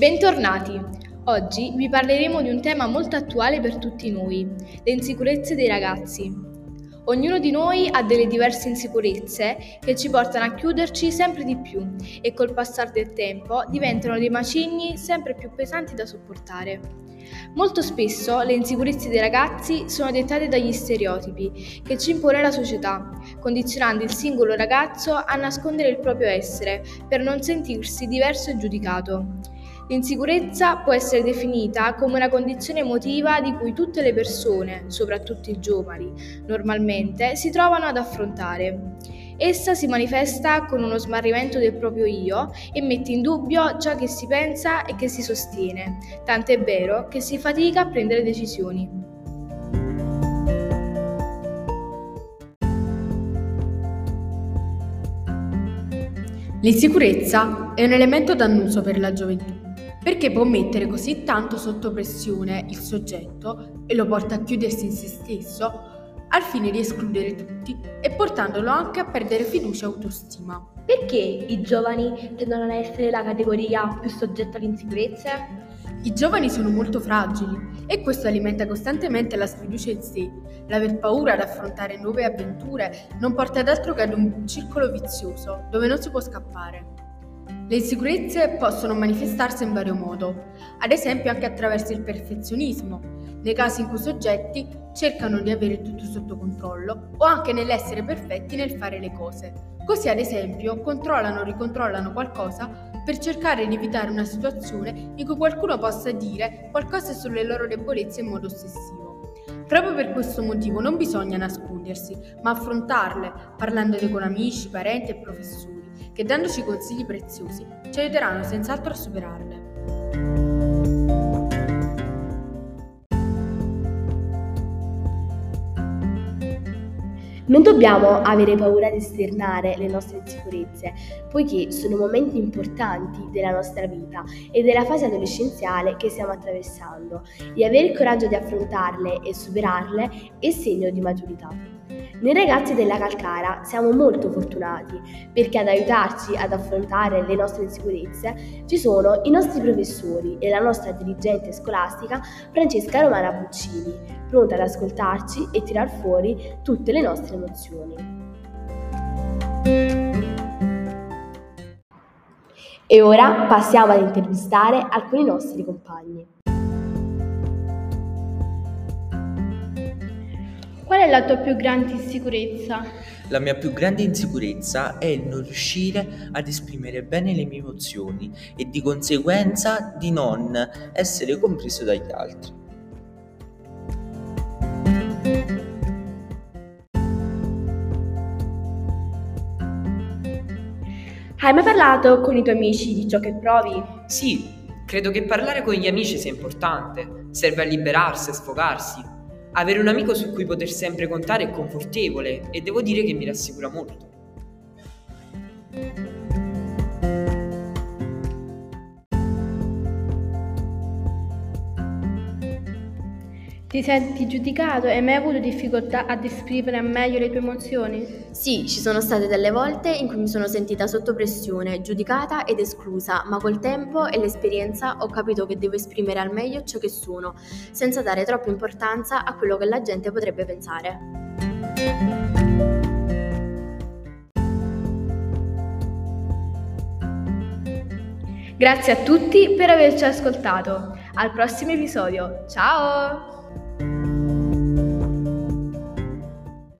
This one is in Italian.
Bentornati! Oggi vi parleremo di un tema molto attuale per tutti noi, le insicurezze dei ragazzi. Ognuno di noi ha delle diverse insicurezze che ci portano a chiuderci sempre di più e col passare del tempo diventano dei macigni sempre più pesanti da sopportare. Molto spesso le insicurezze dei ragazzi sono dettate dagli stereotipi che ci impone la società, condizionando il singolo ragazzo a nascondere il proprio essere per non sentirsi diverso e giudicato. L'insicurezza può essere definita come una condizione emotiva di cui tutte le persone, soprattutto i giovani, normalmente si trovano ad affrontare. Essa si manifesta con uno smarrimento del proprio io e mette in dubbio ciò che si pensa e che si sostiene, tant'è vero che si fatica a prendere decisioni. L'insicurezza è un elemento dannoso per la gioventù perché può mettere così tanto sotto pressione il soggetto e lo porta a chiudersi in se stesso al fine di escludere tutti e portandolo anche a perdere fiducia e autostima. Perché i giovani tendono ad essere la categoria più soggetta alle insicurezze? I giovani sono molto fragili e questo alimenta costantemente la sfiducia in sé. L'aver paura ad affrontare nuove avventure non porta ad altro che ad un circolo vizioso dove non si può scappare. Le insicurezze possono manifestarsi in vario modo, ad esempio anche attraverso il perfezionismo, nei casi in cui i soggetti cercano di avere tutto sotto controllo o anche nell'essere perfetti nel fare le cose. Così ad esempio controllano o ricontrollano qualcosa per cercare di evitare una situazione in cui qualcuno possa dire qualcosa sulle loro debolezze in modo ossessivo. Proprio per questo motivo non bisogna nascondersi, ma affrontarle, parlandone con amici, parenti e professori che dandoci consigli preziosi ci aiuteranno senz'altro a superarle. Non dobbiamo avere paura di esternare le nostre insicurezze, poiché sono momenti importanti della nostra vita e della fase adolescenziale che stiamo attraversando e avere il coraggio di affrontarle e superarle è segno di maturità. Noi ragazzi della Calcara siamo molto fortunati perché ad aiutarci ad affrontare le nostre insicurezze ci sono i nostri professori e la nostra dirigente scolastica Francesca Romana Buccini, pronta ad ascoltarci e tirar fuori tutte le nostre emozioni. E ora passiamo ad intervistare alcuni nostri compagni. Qual è la tua più grande insicurezza? La mia più grande insicurezza è il non riuscire ad esprimere bene le mie emozioni e di conseguenza di non essere compreso dagli altri. Hai mai parlato con i tuoi amici di ciò che provi? Sì, credo che parlare con gli amici sia importante, serve a liberarsi, a sfogarsi, avere un amico su cui poter sempre contare è confortevole e devo dire che mi rassicura molto. Ti senti giudicato e hai mai avuto difficoltà ad esprimere meglio le tue emozioni? Sì, ci sono state delle volte in cui mi sono sentita sotto pressione, giudicata ed esclusa, ma col tempo e l'esperienza ho capito che devo esprimere al meglio ciò che sono, senza dare troppa importanza a quello che la gente potrebbe pensare. Grazie a tutti per averci ascoltato. Al prossimo episodio. Ciao!